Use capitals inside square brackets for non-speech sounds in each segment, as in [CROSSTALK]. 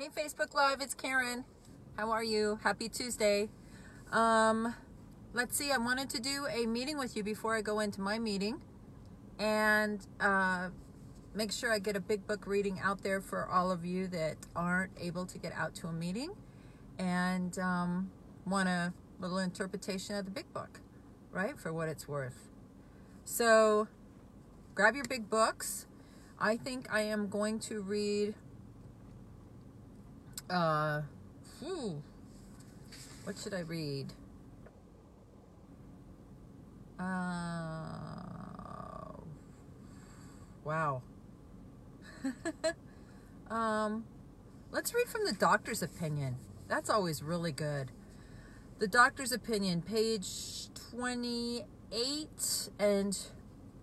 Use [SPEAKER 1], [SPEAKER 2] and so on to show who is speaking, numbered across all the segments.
[SPEAKER 1] Hey, Facebook Live, it's Karen. How are you? Happy Tuesday. Um, let's see, I wanted to do a meeting with you before I go into my meeting and uh, make sure I get a big book reading out there for all of you that aren't able to get out to a meeting and um, want a little interpretation of the big book, right? For what it's worth. So grab your big books. I think I am going to read uh, whew, what should I read? Uh, wow. [LAUGHS] um, let's read from the doctor's opinion. That's always really good. The doctor's opinion, page 28 and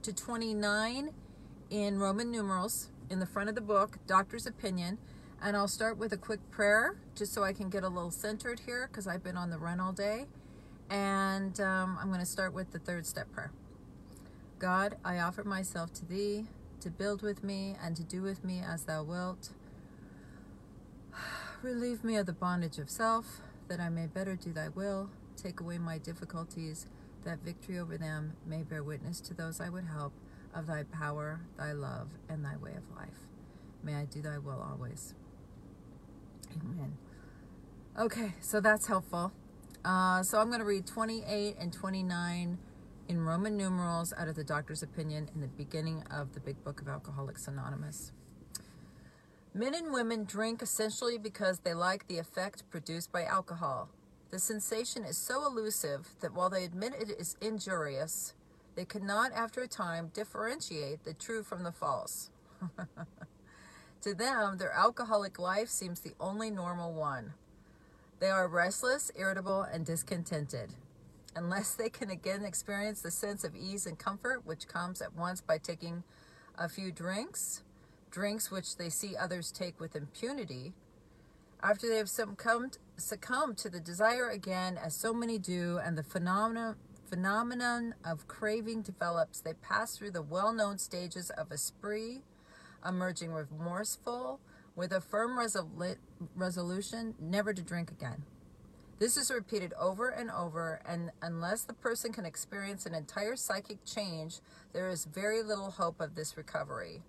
[SPEAKER 1] to 29 in Roman numerals in the front of the book, doctor's opinion. And I'll start with a quick prayer just so I can get a little centered here because I've been on the run all day. And um, I'm going to start with the third step prayer. God, I offer myself to thee to build with me and to do with me as thou wilt. [SIGHS] Relieve me of the bondage of self, that I may better do thy will. Take away my difficulties, that victory over them may bear witness to those I would help of thy power, thy love, and thy way of life. May I do thy will always. Okay, so that's helpful. Uh, so I'm going to read 28 and 29 in Roman numerals out of the doctor's opinion in the beginning of the Big Book of Alcoholics Anonymous. Men and women drink essentially because they like the effect produced by alcohol. The sensation is so elusive that while they admit it is injurious, they cannot, after a time, differentiate the true from the false. [LAUGHS] To them, their alcoholic life seems the only normal one. They are restless, irritable, and discontented. Unless they can again experience the sense of ease and comfort which comes at once by taking a few drinks, drinks which they see others take with impunity, after they have succumbed, succumbed to the desire again, as so many do, and the phenomenon, phenomenon of craving develops, they pass through the well known stages of a spree emerging remorseful with a firm resol- resolution never to drink again. This is repeated over and over, and unless the person can experience an entire psychic change, there is very little hope of this recovery.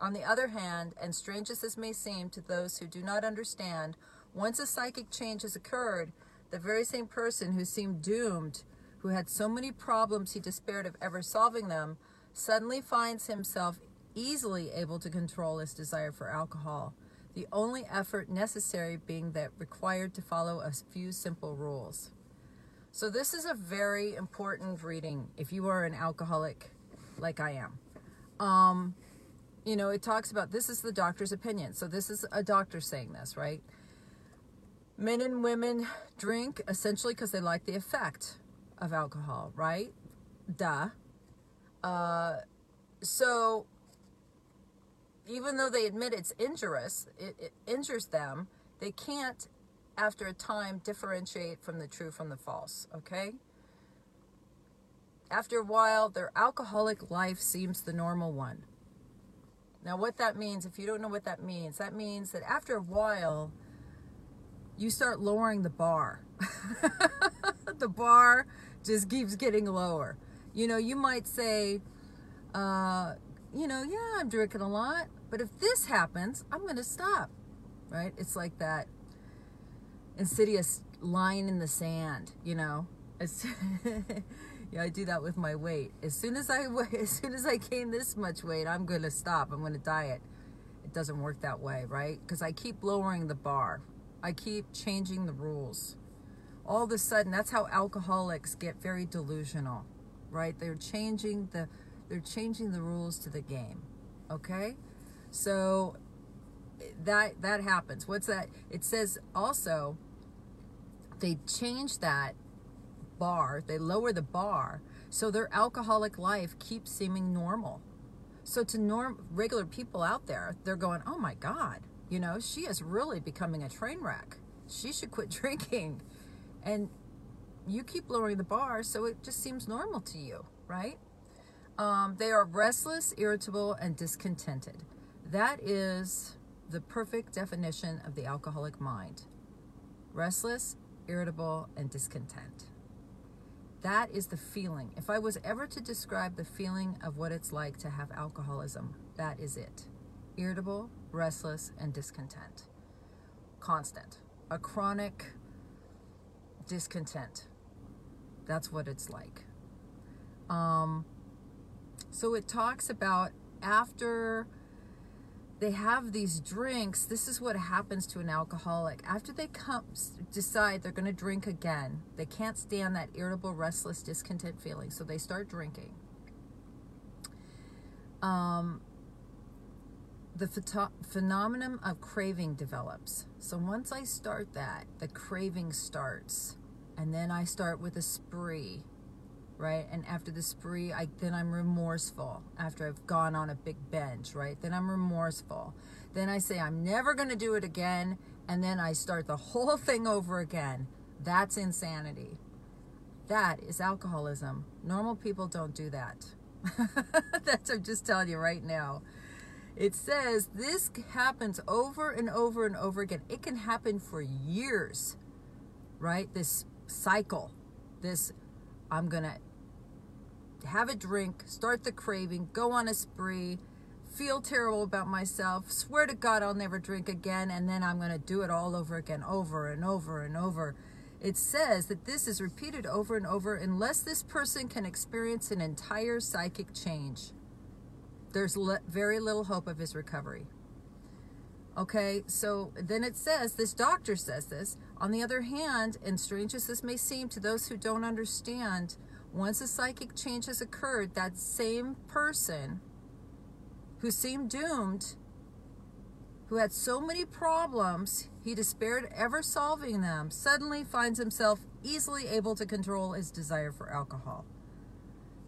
[SPEAKER 1] On the other hand, and strange as this may seem to those who do not understand, once a psychic change has occurred, the very same person who seemed doomed, who had so many problems he despaired of ever solving them, suddenly finds himself easily able to control his desire for alcohol, the only effort necessary being that required to follow a few simple rules. So, this is a very important reading if you are an alcoholic like I am. Um, you know, it talks about this is the doctor's opinion. So, this is a doctor saying this, right? Men and women drink essentially because they like the effect of alcohol, right? Duh. Uh, so, even though they admit it's injurious, it, it injures them, they can't, after a time, differentiate from the true from the false, okay? After a while, their alcoholic life seems the normal one. Now, what that means, if you don't know what that means, that means that after a while, you start lowering the bar. [LAUGHS] the bar just keeps getting lower. You know, you might say, uh, you know, yeah, I'm drinking a lot, but if this happens, I'm going to stop. Right? It's like that insidious line in the sand, you know. As, [LAUGHS] yeah, I do that with my weight. As soon as I [LAUGHS] as soon as I gain this much weight, I'm going to stop. I'm going to diet. It doesn't work that way, right? Because I keep lowering the bar. I keep changing the rules. All of a sudden, that's how alcoholics get very delusional, right? They're changing the they're changing the rules to the game. Okay? So that that happens. What's that? It says also they change that bar, they lower the bar, so their alcoholic life keeps seeming normal. So to norm regular people out there, they're going, "Oh my god, you know, she is really becoming a train wreck. She should quit [LAUGHS] drinking." And you keep lowering the bar, so it just seems normal to you, right? Um, they are restless, irritable, and discontented. That is the perfect definition of the alcoholic mind restless, irritable, and discontent. That is the feeling. If I was ever to describe the feeling of what it's like to have alcoholism, that is it irritable, restless, and discontent. Constant. A chronic discontent. That's what it's like. Um, so it talks about after they have these drinks, this is what happens to an alcoholic. After they come decide they're going to drink again, they can't stand that irritable, restless, discontent feeling, so they start drinking. Um, the phenomenon of craving develops. So once I start that, the craving starts, and then I start with a spree right? And after the spree, I then I'm remorseful after I've gone on a big binge, right? Then I'm remorseful. Then I say I'm never going to do it again, and then I start the [LAUGHS] whole thing over again. That's insanity. That is alcoholism. Normal people don't do that. [LAUGHS] That's I'm just telling you right now. It says this happens over and over and over again. It can happen for years, right? This cycle, this I'm going to have a drink, start the craving, go on a spree, feel terrible about myself, swear to God I'll never drink again, and then I'm going to do it all over again, over and over and over. It says that this is repeated over and over unless this person can experience an entire psychic change. There's le- very little hope of his recovery. Okay, so then it says, this doctor says this. On the other hand, and strange as this may seem to those who don't understand, once a psychic change has occurred, that same person who seemed doomed, who had so many problems, he despaired ever solving them, suddenly finds himself easily able to control his desire for alcohol.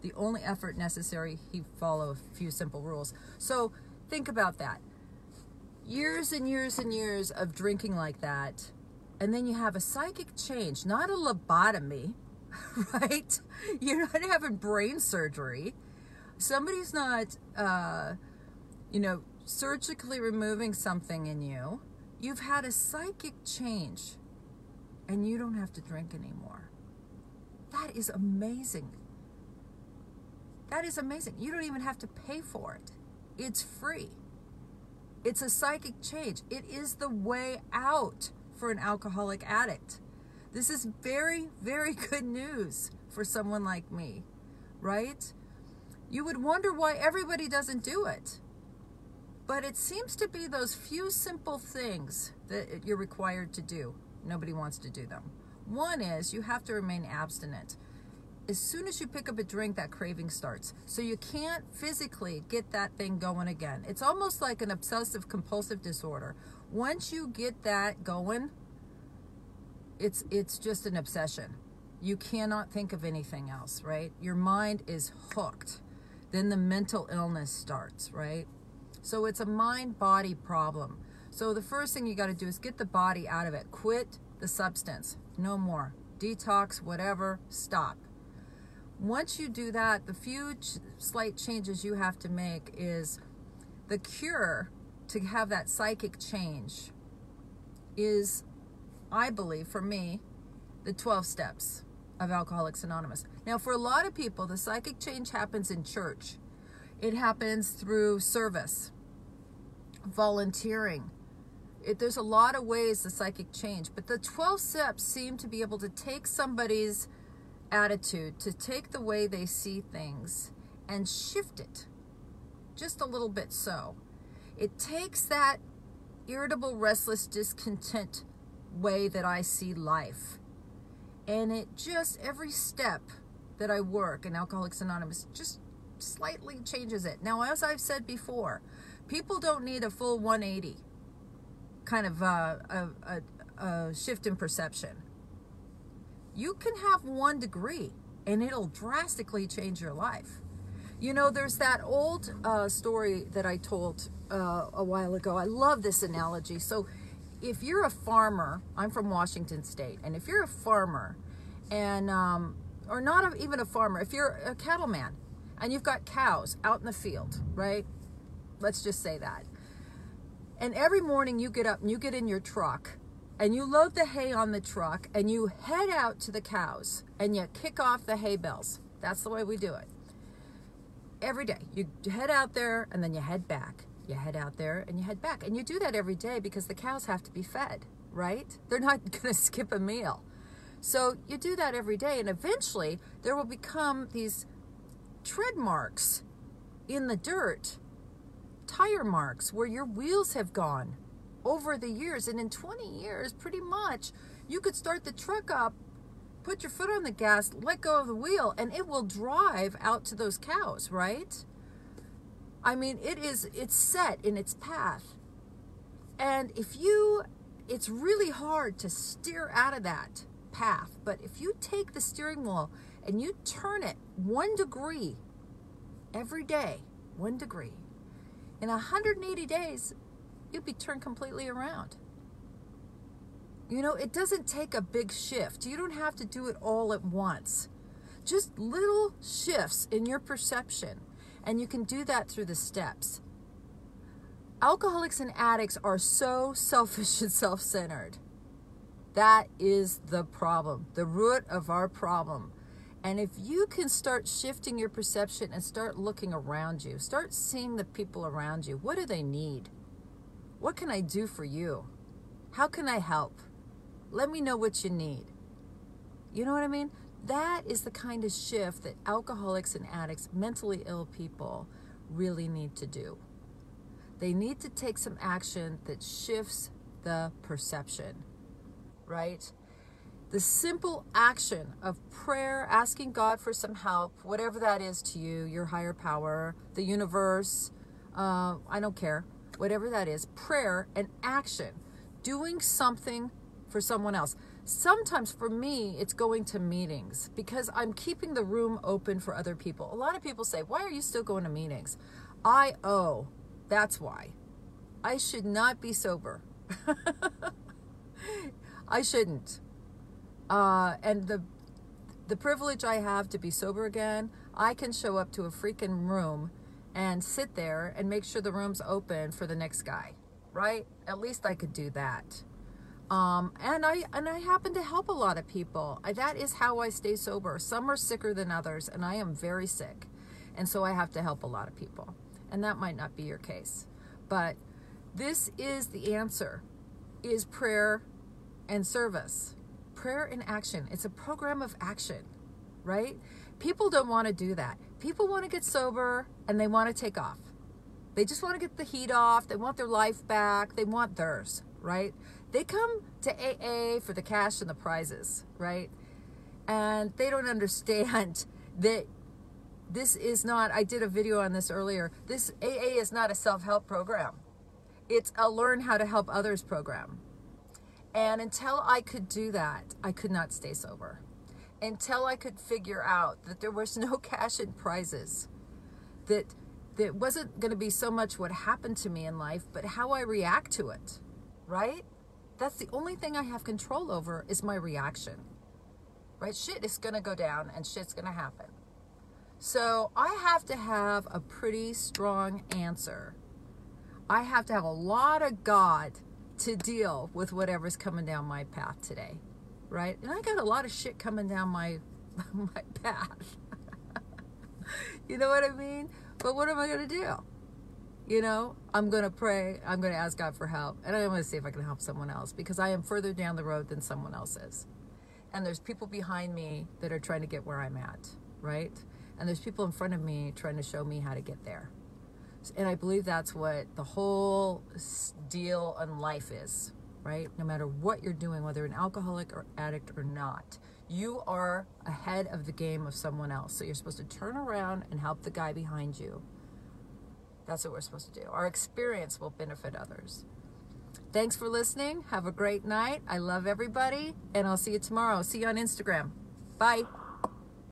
[SPEAKER 1] The only effort necessary, he follow a few simple rules. So think about that. Years and years and years of drinking like that, and then you have a psychic change, not a lobotomy, [LAUGHS] right? You're not having brain surgery. Somebody's not, uh, you know, surgically removing something in you. You've had a psychic change and you don't have to drink anymore. That is amazing. That is amazing. You don't even have to pay for it, it's free. It's a psychic change. It is the way out for an alcoholic addict. This is very, very good news for someone like me, right? You would wonder why everybody doesn't do it. But it seems to be those few simple things that you're required to do. Nobody wants to do them. One is you have to remain abstinent. As soon as you pick up a drink, that craving starts. So you can't physically get that thing going again. It's almost like an obsessive compulsive disorder. Once you get that going, it's it's just an obsession. You cannot think of anything else, right? Your mind is hooked. Then the mental illness starts, right? So it's a mind body problem. So the first thing you got to do is get the body out of it. Quit the substance. No more. Detox, whatever, stop. Once you do that, the few ch- slight changes you have to make is the cure to have that psychic change is I believe, for me, the 12 steps of Alcoholics Anonymous. Now, for a lot of people, the psychic change happens in church, it happens through service, volunteering. It, there's a lot of ways the psychic change, but the 12 steps seem to be able to take somebody's attitude, to take the way they see things, and shift it just a little bit so. It takes that irritable, restless discontent way that I see life. And it just, every step that I work in Alcoholics Anonymous just slightly changes it. Now, as I've said before, people don't need a full 180 kind of uh, a, a, a shift in perception. You can have one degree and it'll drastically change your life. You know, there's that old uh, story that I told uh, a while ago. I love this analogy. So, if you're a farmer, I'm from Washington State, and if you're a farmer, and um, or not even a farmer, if you're a cattleman, and you've got cows out in the field, right? Let's just say that. And every morning you get up and you get in your truck and you load the hay on the truck and you head out to the cows and you kick off the hay bales. That's the way we do it. Every day. You head out there and then you head back. You head out there and you head back. And you do that every day because the cows have to be fed, right? [LAUGHS] They're not [LAUGHS] going to skip a meal. So you do that every day, and eventually there will become these tread marks in the dirt, tire marks where your wheels have gone over the years. And in 20 years, pretty much, you could start the truck up, put your foot on the gas, let go of the wheel, and it will drive out to those cows, right? I mean, it is, it's set in its path. And if you, it's really hard to steer out of that path. But if you take the steering wheel and you turn it one degree every day, one degree, in 180 days, you'd be turned completely around. You know, it doesn't take a big shift. You don't have to do it all at once. Just little shifts in your perception. And you can do that through the steps. Alcoholics and addicts are so [LAUGHS] selfish and self centered. That is the problem, the root of our problem. And if you can start shifting your perception and start looking around you, start seeing the people around you, what do they need? What can I do for you? How can I help? Let me know what you need. You know what I mean? That is the kind of shift that alcoholics and addicts, mentally ill people, really need to do. They need to take some action that shifts the perception right? The simple action of prayer, asking God for some help, whatever that is to you, your higher power, the universe, uh, I don't care, whatever that is, prayer and action, doing something for someone else. Sometimes for me, it's going to meetings because I'm keeping the room open for other people. A lot of people say, Why are you still going to meetings? I owe. That's why. I should not be sober. [LAUGHS] I shouldn't. Uh, and the the privilege I have to be sober again, I can show up to a freaking room and sit there and make sure the room's open for the next guy, right? At least I could do that. Um, and I and I happen to help a lot of people. I, that is how I stay sober. Some are sicker than others, and I am very sick, and so I have to help a lot of people. And that might not be your case, but this is the answer: is prayer and service. Prayer in action. It's a program of action, right? People don't want to do that. People want to get sober and they want to take off. They just want to get the heat off. They want their life back. They want theirs, right? They come to AA for the cash and the prizes, right? And they don't understand [LAUGHS] that this is not, I did a video on this earlier. This AA is not a self help program, it's a learn how to help others program. And until I could do that, I could not stay sober. Until I could figure out that there was no [LAUGHS] cash and prizes, that that wasn't going to be so much what happened to me in life, but how I react to it, right? That's the only thing I have control over is my reaction, right? Shit is going to go down and shit's going to happen. So I have to have a pretty strong answer. I have to have a lot of God to deal with whatever's coming down my path today, right? And I got a lot of shit coming down my [LAUGHS] my path. [LAUGHS] you know what I mean? But what am I going to do? You know, I'm going to pray. I'm going to ask God for help. And I'm going to see if I can help someone else because I am further down the road than someone else is. And there's people behind me that are trying to get where I'm at, right? And there's people in front of me trying to show me how to get there. And I believe that's what the whole deal on life is, right? No matter what you're doing, whether an alcoholic or addict or not, you are ahead of the game of someone else. So you're supposed to turn around and help the guy behind you. That's what we're supposed to do. Our experience will benefit others. Thanks for listening. Have a great night. I love everybody. And I'll see you tomorrow. See you on Instagram. Bye.